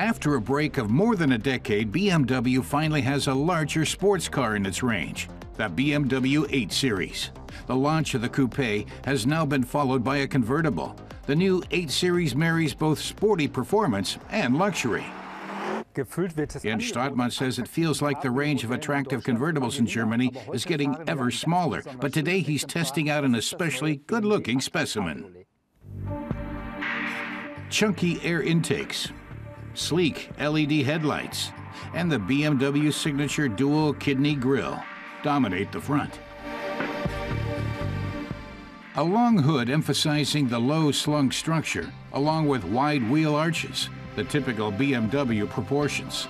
After a break of more than a decade, BMW finally has a larger sports car in its range, the BMW 8 Series. The launch of the coupe has now been followed by a convertible. The new 8 Series marries both sporty performance and luxury. Jens Stratmann says it feels like the range of attractive convertibles in Germany is getting ever smaller, but today he's testing out an especially good-looking specimen. Chunky air intakes, sleek LED headlights, and the BMW signature dual kidney grille dominate the front. A long hood emphasizing the low slung structure, along with wide wheel arches, the typical BMW proportions.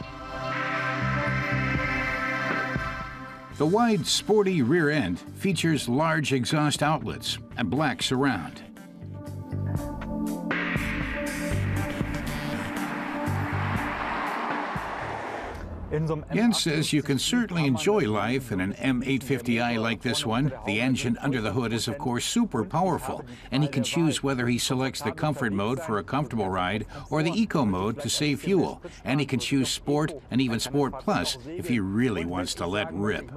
The wide, sporty rear end features large exhaust outlets and black surround. Jens says you can certainly enjoy life in an M850i like this one. The engine under the hood is, of course, super powerful, and he can choose whether he selects the comfort mode for a comfortable ride or the eco mode to save fuel. And he can choose Sport and even Sport Plus if he really wants to let rip.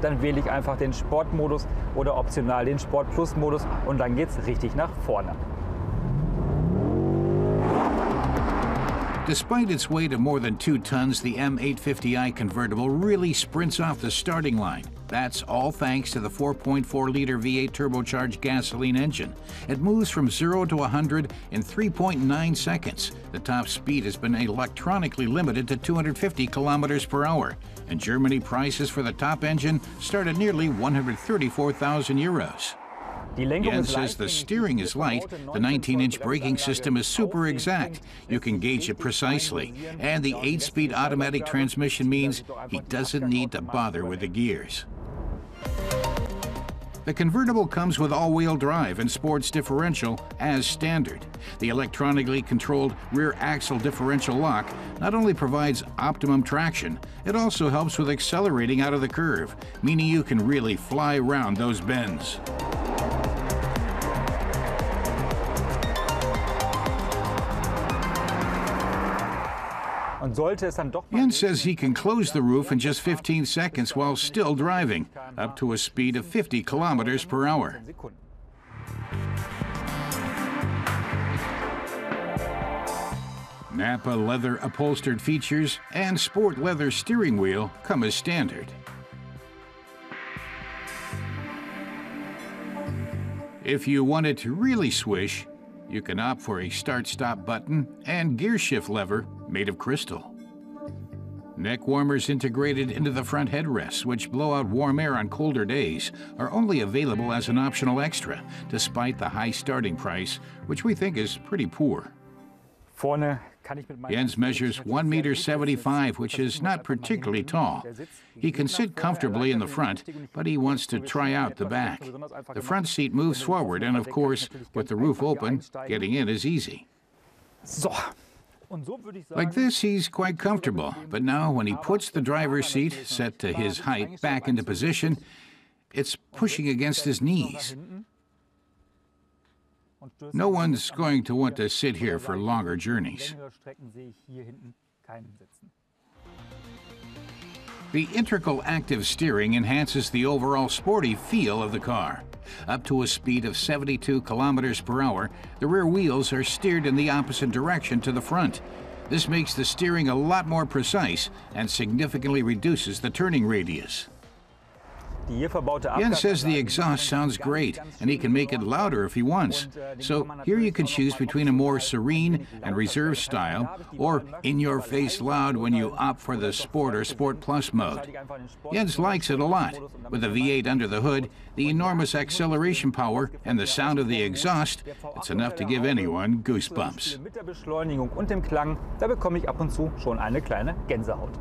Dann wähle ich einfach den Sportmodus oder optional den Sport Plus Modus und dann geht's richtig nach vorne. Despite its weight of more than two tons, the M850i convertible really sprints off the starting line. That's all thanks to the 4.4 liter V8 turbocharged gasoline engine. It moves from 0 to 100 in 3.9 seconds. The top speed has been electronically limited to 250 kilometers per hour. In Germany, prices for the top engine start at nearly 134,000 euros. Jens says the steering is light, the 19-inch braking system is super exact. You can gauge it precisely. And the 8-speed automatic transmission means he doesn't need to bother with the gears. The convertible comes with all-wheel drive and sports differential as standard. The electronically controlled rear axle differential lock not only provides optimum traction, it also helps with accelerating out of the curve, meaning you can really fly around those bends. Jens says he can close the roof in just 15 seconds while still driving, up to a speed of 50 kilometers per hour. Napa leather upholstered features and sport leather steering wheel come as standard. If you want it to really swish, you can opt for a start-stop button and gear shift lever made of crystal. Neck warmers integrated into the front headrests, which blow out warm air on colder days, are only available as an optional extra, despite the high starting price, which we think is pretty poor. Jens measures 1 meter 75, which is not particularly tall. He can sit comfortably in the front, but he wants to try out the back. The front seat moves forward, and of course, with the roof open, getting in is easy. Like this, he's quite comfortable, but now when he puts the driver's seat, set to his height, back into position, it's pushing against his knees. No one's going to want to sit here for longer journeys. The integral active steering enhances the overall sporty feel of the car. Up to a speed of 72 kilometers per hour, the rear wheels are steered in the opposite direction to the front. This makes the steering a lot more precise and significantly reduces the turning radius. Jens says the exhaust sounds great, and he can make it louder if he wants. So here you can choose between a more serene and reserved style, or in-your-face loud when you opt for the Sport or Sport Plus mode. Jens likes it a lot. With the V8 under the hood, the enormous acceleration power, and the sound of the exhaust, it's enough to give anyone goosebumps. Mit der Beschleunigung und dem Klang, da bekomme ich ab und zu schon eine kleine Gänsehaut.